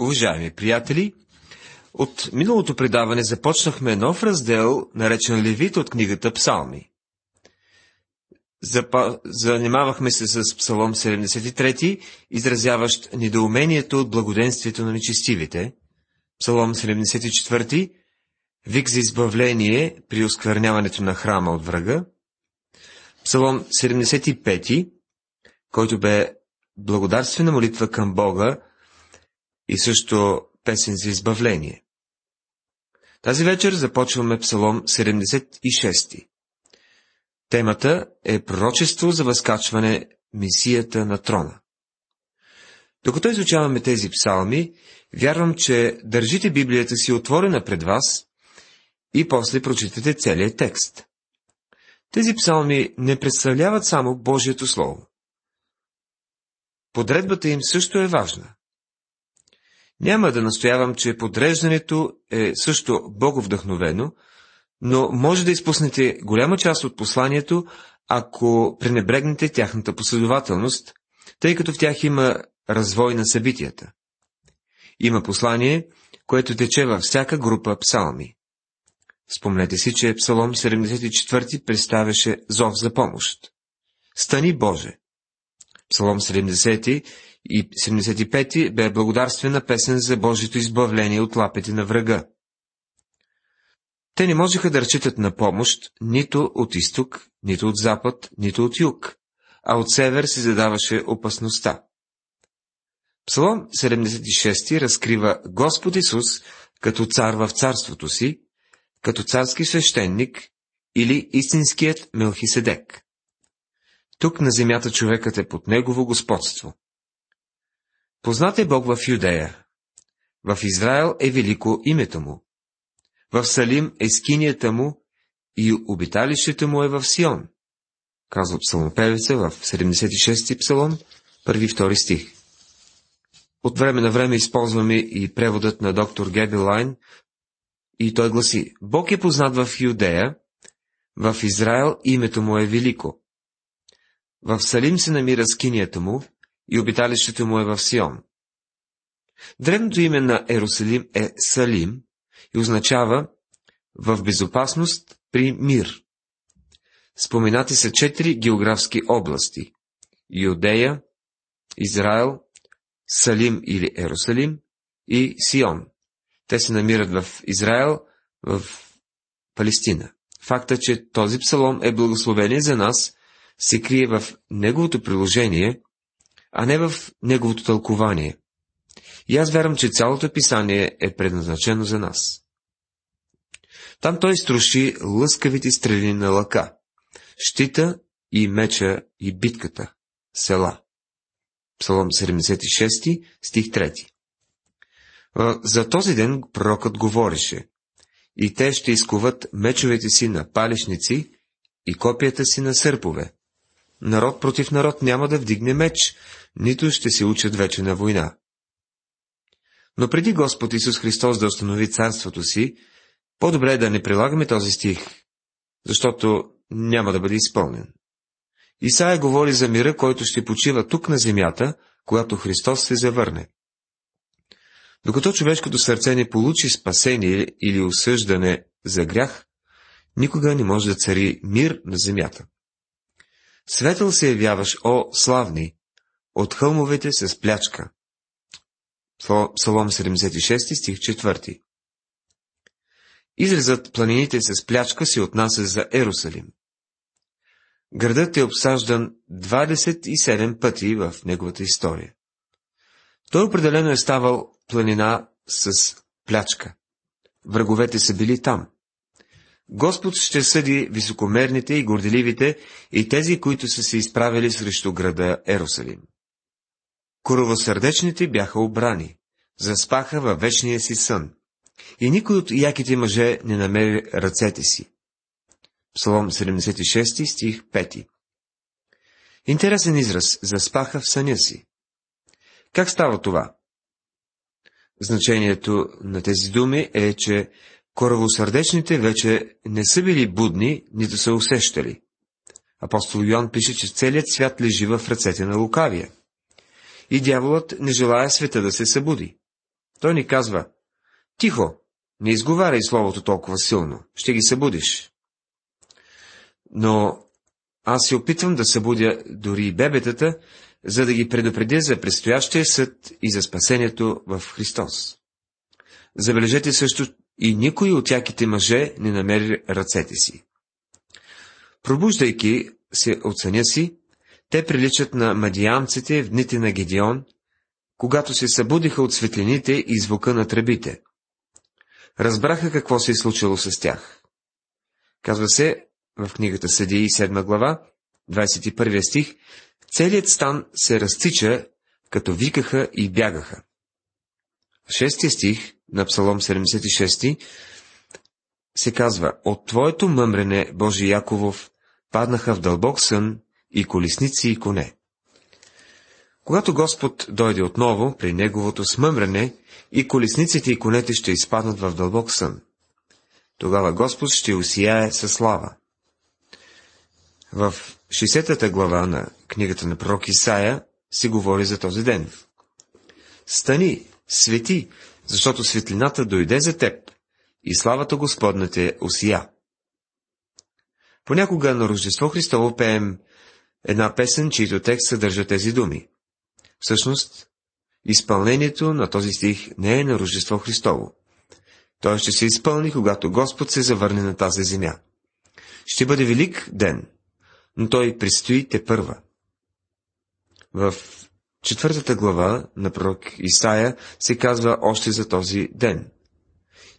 Уважаеми приятели, от миналото предаване започнахме нов раздел, наречен Левит от книгата Псалми. Запа... Занимавахме се с Псалом 73, изразяващ недоумението от благоденствието на нечестивите. Псалом 74, вик за избавление при оскверняването на храма от врага. Псалом 75, който бе благодарствена молитва към Бога и също песен за избавление. Тази вечер започваме Псалом 76. Темата е пророчество за възкачване Месията на трона. Докато изучаваме тези псалми, вярвам, че държите Библията си отворена пред вас и после прочитате целият текст. Тези псалми не представляват само Божието Слово. Подредбата им също е важна. Няма да настоявам, че подреждането е също боговдъхновено, но може да изпуснете голяма част от посланието, ако пренебрегнете тяхната последователност, тъй като в тях има развой на събитията. Има послание, което тече във всяка група псалми. Спомнете си, че Псалом 74 представяше зов за помощ. Стани Боже! Псалом 70 и 75 бе благодарствена песен за Божието избавление от лапите на врага. Те не можеха да разчитат на помощ нито от изток, нито от запад, нито от юг, а от север се задаваше опасността. Псалом 76 разкрива Господ Исус като цар в царството си, като царски свещеник или истинският Мелхиседек. Тук на земята човекът е под негово господство. Познат е Бог в Юдея. В Израел е велико името му. В Салим е скинията му и обиталището му е в Сион. Казва псалмопевеца в 76-ти псалом, първи втори стих. От време на време използваме и преводът на доктор Геби Лайн, и той гласи, Бог е познат в Юдея, в Израел името му е велико. В Салим се намира скинията му и обиталището му е в Сион. Древното име на Ерусалим е Салим и означава в безопасност при мир. Споменати са четири географски области – Юдея, Израел, Салим или Ерусалим и Сион. Те се намират в Израел, в Палестина. Факта, че този псалом е благословение за нас, се крие в неговото приложение, а не в неговото тълкование. И аз вярвам, че цялото писание е предназначено за нас. Там той струши лъскавите стрели на лъка, щита и меча и битката, села. Псалом 76, стих 3. За този ден пророкът говореше. И те ще изкуват мечовете си на палишници и копията си на сърпове. Народ против народ няма да вдигне меч, нито ще се учат вече на война. Но преди Господ Исус Христос да установи царството си, по-добре е да не прилагаме този стих, защото няма да бъде изпълнен. Исаия говори за мира, който ще почива тук на земята, когато Христос се завърне. Докато човешкото сърце не получи спасение или осъждане за грях, никога не може да цари мир на земята. Светъл се явяваш, о славни, от хълмовете с плячка. Псалом 76, стих 4. Изразът планините с плячка се отнася за Ерусалим. Градът е обсаждан 27 пъти в неговата история. Той определено е ставал планина с плячка. Враговете са били там. Господ ще съди високомерните и горделивите и тези, които са се изправили срещу града Ерусалим. Коровосърдечните бяха обрани, заспаха във вечния си сън, и никой от яките мъже не намери ръцете си. Псалом 76, стих 5 Интересен израз – заспаха в съня си. Как става това? Значението на тези думи е, че коравосърдечните вече не са били будни, нито са усещали. Апостол Йоан пише, че целият свят лежи в ръцете на лукавия. И дяволът не желая света да се събуди. Той ни казва, тихо, не изговаряй словото толкова силно, ще ги събудиш. Но аз се опитвам да събудя дори и бебетата, за да ги предупредя за предстоящия съд и за спасението в Христос. Забележете също, и никой от яките мъже не намери ръцете си. Пробуждайки се от съня си, те приличат на мадианците в дните на Гедеон, когато се събудиха от светлините и звука на тръбите. Разбраха какво се е случило с тях. Казва се в книгата Съдии 7 глава, 21 стих, целият стан се разтича, като викаха и бягаха. 6 стих на Псалом 76 се казва, от Твоето мъмрене, Божи Яковов, паднаха в дълбок сън и колесници и коне. Когато Господ дойде отново, при Неговото смъмрене, и колесниците и конете ще изпаднат в дълбок сън. Тогава Господ ще усияе със слава. В 60-та глава на книгата на пророк Исаия се говори за този ден. Стани, свети, защото светлината дойде за теб и славата Господна те усия. Понякога на Рождество Христово пеем една песен, чийто текст съдържа тези думи. Всъщност, изпълнението на този стих не е на Рождество Христово. Той ще се изпълни, когато Господ се завърне на тази земя. Ще бъде велик ден, но той предстои те първа. В четвъртата глава на пророк Исаия се казва още за този ден.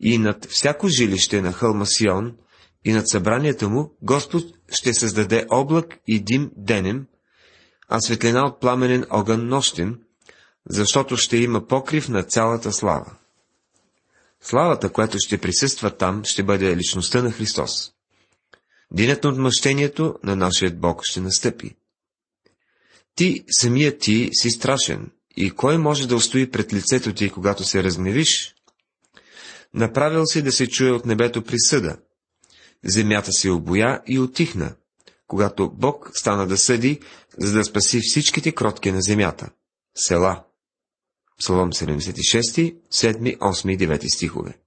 И над всяко жилище на хълма Сион и над събранията му Господ ще създаде облак и дим денем, а светлина от пламенен огън нощен, защото ще има покрив на цялата слава. Славата, която ще присъства там, ще бъде личността на Христос. Денят на отмъщението на нашия Бог ще настъпи. Ти, самият ти, си страшен, и кой може да устои пред лицето ти, когато се разгневиш? Направил си да се чуе от небето присъда. Земята се обоя и отихна, когато Бог стана да съди, за да спаси всичките кротки на земята. Села. Псалом 76, 7, 8 и 9 стихове.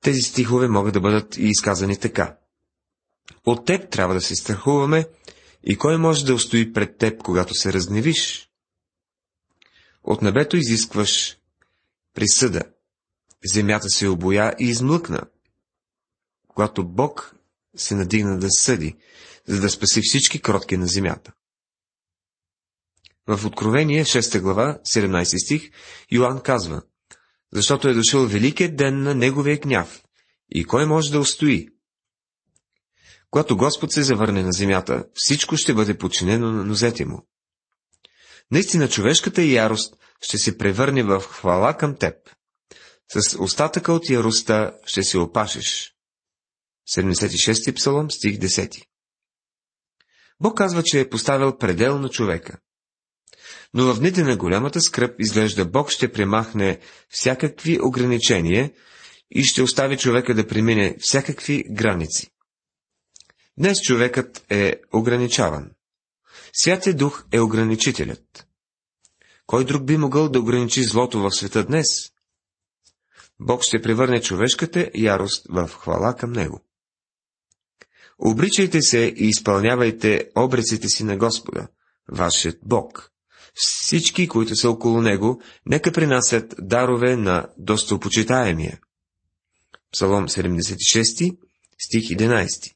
Тези стихове могат да бъдат и изказани така. От теб трябва да се страхуваме и кой може да устои пред теб, когато се разгневиш? От небето изискваш присъда. Земята се обоя и измлъкна. Когато Бог се надигна да съди, за да спаси всички кротки на земята. В Откровение, 6 глава, 17 стих, Йоанн казва, защото е дошъл великият ден на неговия гняв, и кой може да устои? Когато Господ се завърне на земята, всичко ще бъде подчинено на нозете му. Наистина човешката ярост ще се превърне в хвала към теб. С остатъка от яростта ще се опашеш. 76 псалом, стих 10 Бог казва, че е поставил предел на човека. Но в дните на голямата скръп изглежда Бог ще премахне всякакви ограничения и ще остави човека да премине всякакви граници. Днес човекът е ограничаван. Святия дух е ограничителят. Кой друг би могъл да ограничи злото в света днес? Бог ще превърне човешката ярост в хвала към него. Обричайте се и изпълнявайте обреците си на Господа, вашият Бог. Всички, които са около него, нека принасят дарове на достопочитаемия. Псалом 76, стих 11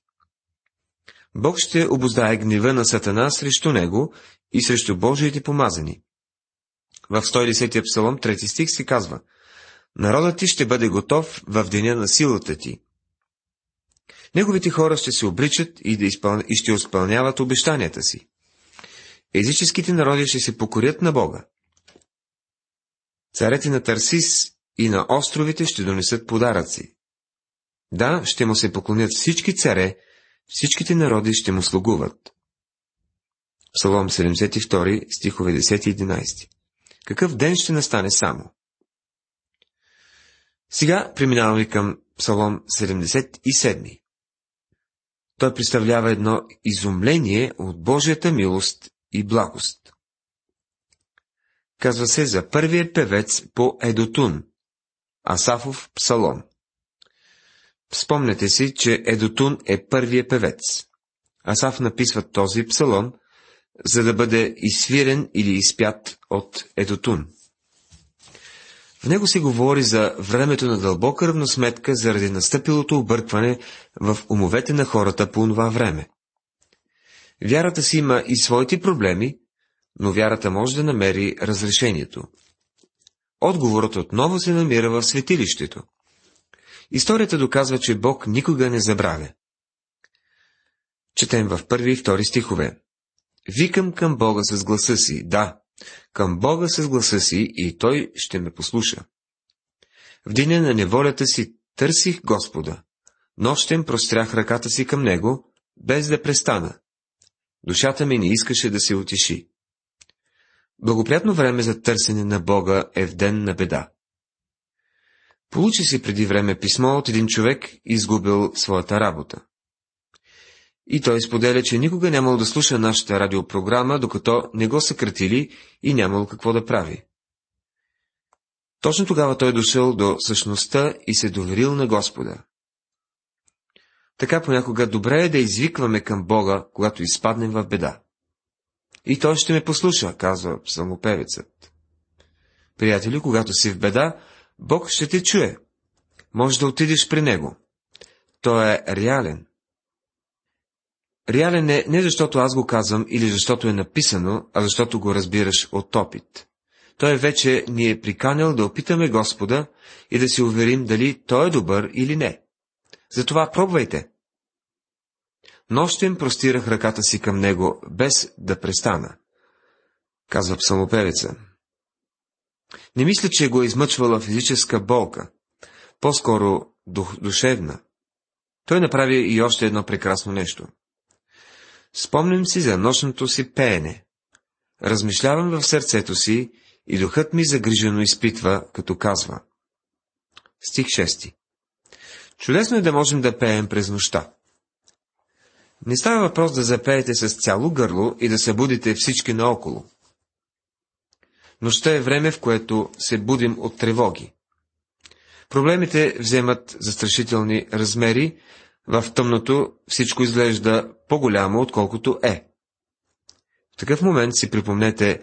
Бог ще обоздае гнева на Сатана срещу него и срещу Божиите помазани. В 110 псалом, 3 стих се казва Народът ти ще бъде готов в деня на силата ти. Неговите хора ще се обричат и, да изпъл... и ще изпълняват обещанията си. Езическите народи ще се покорят на Бога. Царете на Тарсис и на островите ще донесат подаръци. Да, ще му се поклонят всички царе, всичките народи ще му слугуват. Псалом 72, стихове 10 и 11. Какъв ден ще настане само? Сега преминаваме към Псалом 77. Той представлява едно изумление от Божията милост и благост. Казва се за първия певец по Едотун, Асафов псалом. Спомнете си, че Едотун е първия певец. Асаф написва този псалом, за да бъде изсвирен или изпят от Едотун. В него се говори за времето на дълбока равносметка заради настъпилото объркване в умовете на хората по това време. Вярата си има и своите проблеми, но вярата може да намери разрешението. Отговорът отново се намира в светилището. Историята доказва, че Бог никога не забравя. Четем в първи и втори стихове. Викам към Бога с гласа си, да, към Бога с гласа си и Той ще ме послуша. В деня на неволята си търсих Господа. Нощем прострях ръката си към Него, без да престана. Душата ми не искаше да се отиши. Благоприятно време за търсене на Бога е в ден на беда. Получи си преди време писмо от един човек, изгубил своята работа. И той споделя, че никога нямал да слуша нашата радиопрограма, докато не го съкратили и нямал какво да прави. Точно тогава той дошъл до същността и се доверил на Господа. Така понякога добре е да извикваме към Бога, когато изпаднем в беда. И той ще ме послуша, казва самопевецът. Приятели, когато си в беда, Бог ще те чуе. Може да отидеш при Него. Той е реален. Реален е не защото аз го казвам или защото е написано, а защото го разбираш от опит. Той вече ни е приканял да опитаме Господа и да се уверим дали Той е добър или не. Затова пробвайте. Нощем простирах ръката си към него, без да престана, казва псалмопевеца. Не мисля, че го е измъчвала физическа болка, по-скоро дух, душевна. Той направи и още едно прекрасно нещо. Спомням си за нощното си пеене. Размишлявам в сърцето си и духът ми загрижено изпитва, като казва. Стих 6. Чудесно е да можем да пеем през нощта. Не става въпрос да запеете с цяло гърло и да се будите всички наоколо. Нощта е време, в което се будим от тревоги. Проблемите вземат застрашителни размери, в тъмното всичко изглежда по-голямо, отколкото е. В такъв момент си припомнете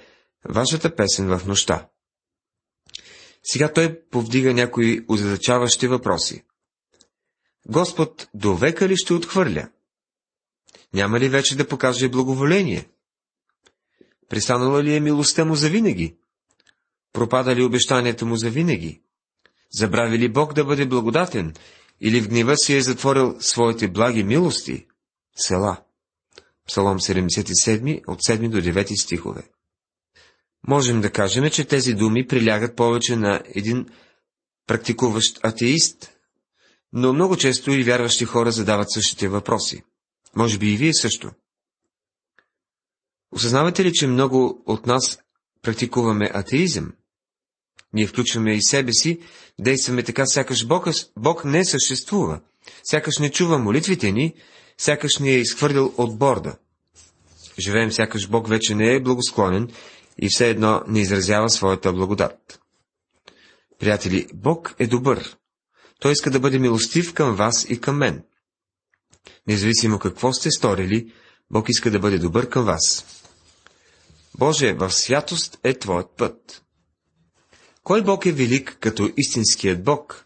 вашата песен в нощта. Сега той повдига някои озадачаващи въпроси. Господ до века ли ще отхвърля? Няма ли вече да покаже благоволение? Пристанала ли е милостта му за винаги? Пропада ли обещанията му за винаги? Забрави ли Бог да бъде благодатен? Или в гнева си е затворил своите благи милости? Села. Псалом 77 от 7 до 9 стихове. Можем да кажем, че тези думи прилягат повече на един практикуващ атеист, но много често и вярващи хора задават същите въпроси. Може би и вие също. Осъзнавате ли, че много от нас практикуваме атеизъм? Ние включваме и себе си, действаме така, сякаш Бог, Бог не съществува, сякаш не чува молитвите ни, сякаш ни е изхвърлил от борда. Живеем сякаш Бог вече не е благосклонен и все едно не изразява своята благодат. Приятели, Бог е добър. Той иска да бъде милостив към вас и към мен. Независимо какво сте сторили, Бог иска да бъде добър към вас. Боже, в святост е Твоят път. Кой Бог е велик като истинският Бог?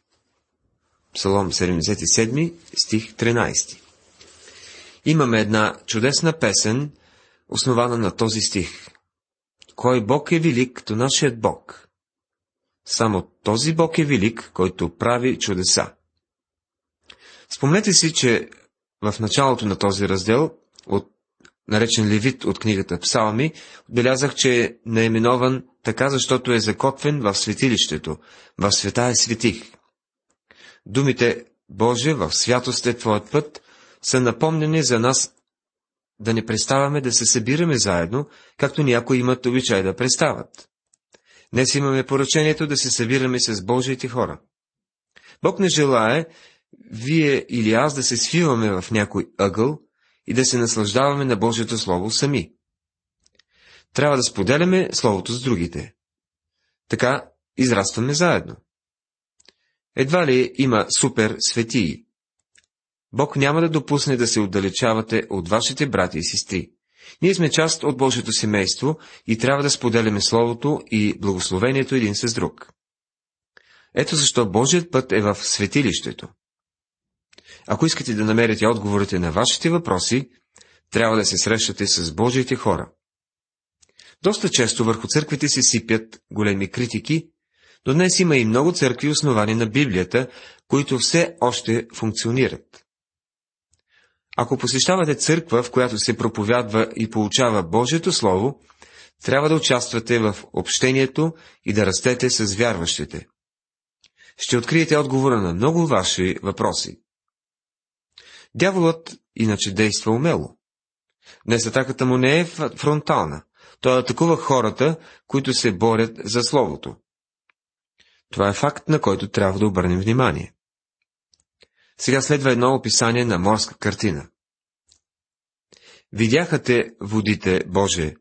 Псалом 77, стих 13. Имаме една чудесна песен, основана на този стих. Кой Бог е велик като нашият Бог? Само този Бог е велик, който прави чудеса. Спомнете си, че в началото на този раздел, от, наречен Левит от книгата Псалми, отбелязах, че е наименован така, защото е закотвен в светилището, в света е светих. Думите Боже, в святост е Твоят път, са напомнени за нас да не преставаме да се събираме заедно, както някои имат обичай да престават. Днес имаме поръчението да се събираме с Божиите хора. Бог не желае вие или аз да се свиваме в някой ъгъл и да се наслаждаваме на Божието Слово сами. Трябва да споделяме Словото с другите. Така израстваме заедно. Едва ли има супер светии. Бог няма да допусне да се отдалечавате от вашите брати и сестри. Ние сме част от Божието семейство и трябва да споделяме Словото и благословението един с друг. Ето защо Божият път е в светилището. Ако искате да намерите отговорите на вашите въпроси, трябва да се срещате с Божиите хора. Доста често върху църквите се сипят големи критики, но днес има и много църкви, основани на Библията, които все още функционират. Ако посещавате църква, в която се проповядва и получава Божието Слово, трябва да участвате в общението и да растете с вярващите. Ще откриете отговора на много ваши въпроси. Дяволът иначе действа умело. Днес атаката му не е фронтална. Той атакува хората, които се борят за Словото. Това е факт, на който трябва да обърнем внимание. Сега следва едно описание на морска картина. Видяха те водите, Боже,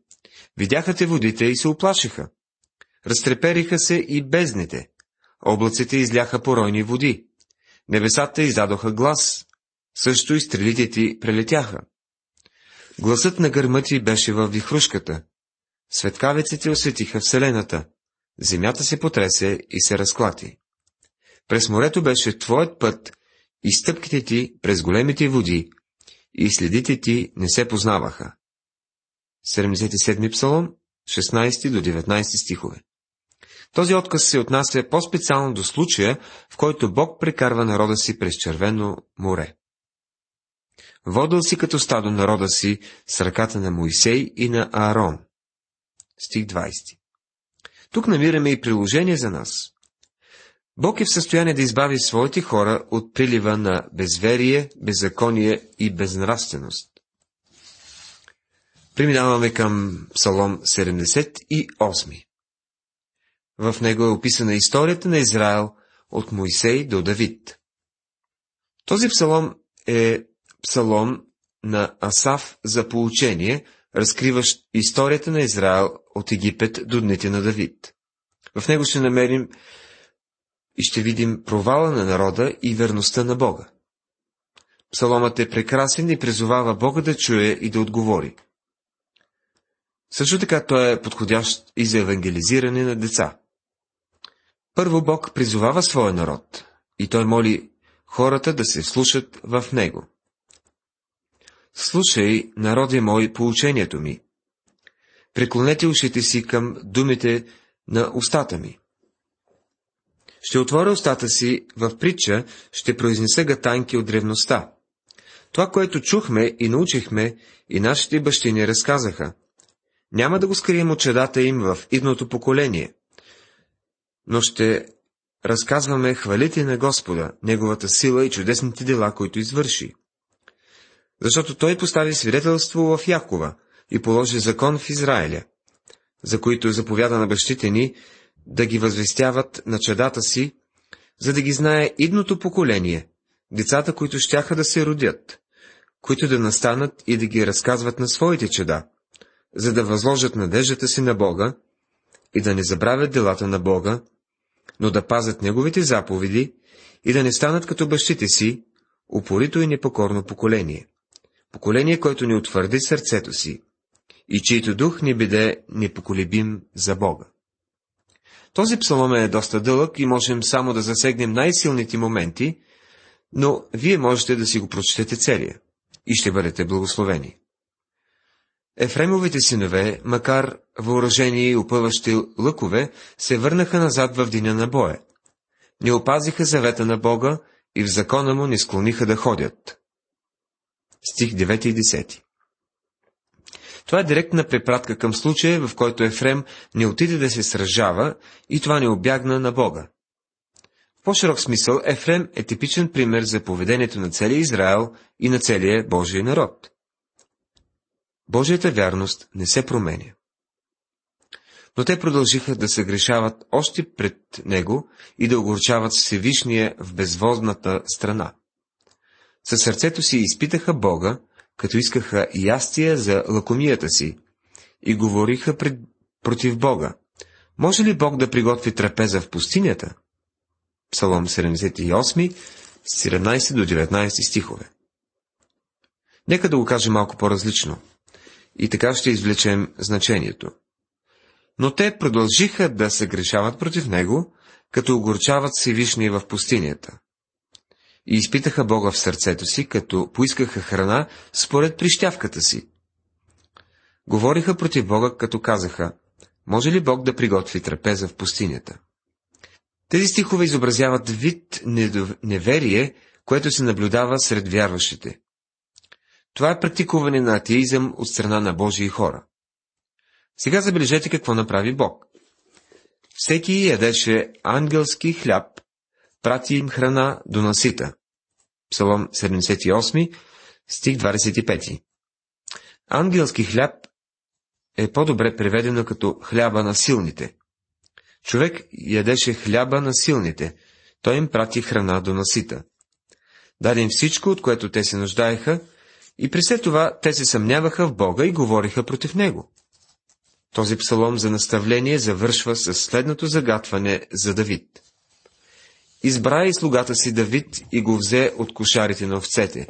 видяха те водите и се оплашиха. Разтрепериха се и бездните. Облаците изляха поройни води. Небесата издадоха глас. Също и стрелите ти прелетяха. Гласът на гърма ти беше във вихрушката. Светкавиците осветиха Вселената. Земята се потресе и се разклати. През морето беше твоят път и стъпките ти през големите води, и следите ти не се познаваха. 77 псалом, 16 до 19 стихове. Този отказ се отнася по-специално до случая, в който Бог прекарва народа си през червено море. Водил си като стадо народа си с ръката на Моисей и на Аарон. Стих 20. Тук намираме и приложение за нас. Бог е в състояние да избави своите хора от прилива на безверие, беззаконие и безнравственост. Преминаваме към Псалом 78. В него е описана историята на Израел от Моисей до Давид. Този псалом е псалом на Асав за получение, разкриващ историята на Израел от Египет до дните на Давид. В него ще намерим и ще видим провала на народа и верността на Бога. Псаломът е прекрасен и призовава Бога да чуе и да отговори. Също така той е подходящ и за евангелизиране на деца. Първо Бог призовава своя народ и той моли хората да се вслушат в него. Слушай, народе мой, поучението ми. Преклонете ушите си към думите на устата ми. Ще отворя устата си в притча, ще произнеса гатанки от древността. Това, което чухме и научихме, и нашите бащи ни разказаха. Няма да го скрием от чедата им в идното поколение, но ще разказваме хвалите на Господа, Неговата сила и чудесните дела, които извърши. Защото Той постави свидетелство в Якова и положи закон в Израиля, за които заповяда на бащите ни да ги възвестяват на чадата си, за да ги знае идното поколение, децата, които щяха да се родят, които да настанат и да ги разказват на своите чеда, за да възложат надеждата си на Бога и да не забравят делата на Бога, но да пазят Неговите заповеди и да не станат като бащите си, упорито и непокорно поколение. Поколение, което ни утвърди сърцето си и чието дух ни биде непоколебим за Бога. Този псалом е доста дълъг и можем само да засегнем най-силните моменти, но вие можете да си го прочетете целия и ще бъдете благословени. Ефремовите синове, макар въоръжени и опъващи лъкове, се върнаха назад в деня на боя. Не опазиха завета на Бога и в закона му не склониха да ходят. Стих 9 и 10 това е директна препратка към случая, в който Ефрем не отиде да се сражава и това не обягна на Бога. В по-широк смисъл, Ефрем е типичен пример за поведението на целия Израел и на целия Божия народ. Божията вярност не се променя. Но те продължиха да се грешават още пред него и да огорчават Всевишния в безводната страна. Със сърцето си изпитаха Бога, като искаха ястия за лакомията си и говориха пред, против Бога, Може ли Бог да приготви трапеза в пустинята? Псалом 78, 17 до 19 стихове. Нека да го кажем малко по-различно. И така ще извлечем значението. Но те продължиха да се грешават против него, като огорчават Всевишния в пустинята. И изпитаха Бога в сърцето си, като поискаха храна според прищявката си. Говориха против Бога, като казаха, може ли Бог да приготви трапеза в пустинята? Тези стихове изобразяват вид неверие, което се наблюдава сред вярващите. Това е практикуване на атеизъм от страна на Божии хора. Сега забележете какво направи Бог. Всеки ядеше ангелски хляб, прати им храна до насита. Псалом 78, стих 25. Ангелски хляб е по-добре преведено като хляба на силните. Човек ядеше хляба на силните, той им прати храна до насита. Даде им всичко, от което те се нуждаеха, и при след това те се съмняваха в Бога и говориха против Него. Този псалом за наставление завършва с следното загатване за Давид. Избра и слугата си Давид и го взе от кошарите на овцете.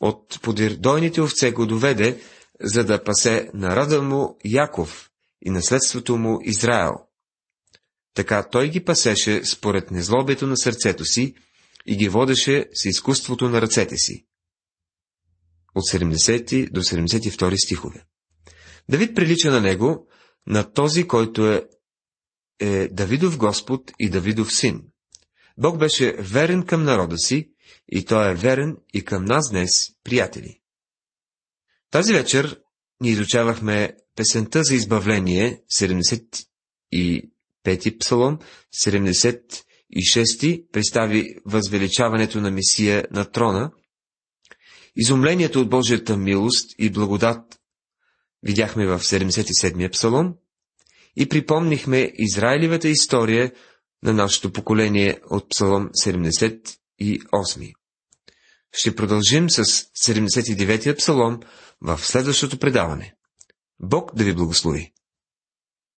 От подирдойните овце го доведе, за да пасе народа му Яков и наследството му Израел. Така той ги пасеше според незлобието на сърцето си и ги водеше с изкуството на ръцете си. От 70 до 72 стихове. Давид прилича на него, на този, който е, е Давидов Господ и Давидов син. Бог беше верен към народа си и той е верен и към нас днес, приятели. Тази вечер ни изучавахме песента за избавление, 75-ти псалом, 76-ти представи възвеличаването на Месия на трона, изумлението от Божията милост и благодат видяхме в 77-я псалом и припомнихме Израилевата история на нашето поколение от псалом 78. Ще продължим с 79-я псалом в следващото предаване. Бог да ви благослови!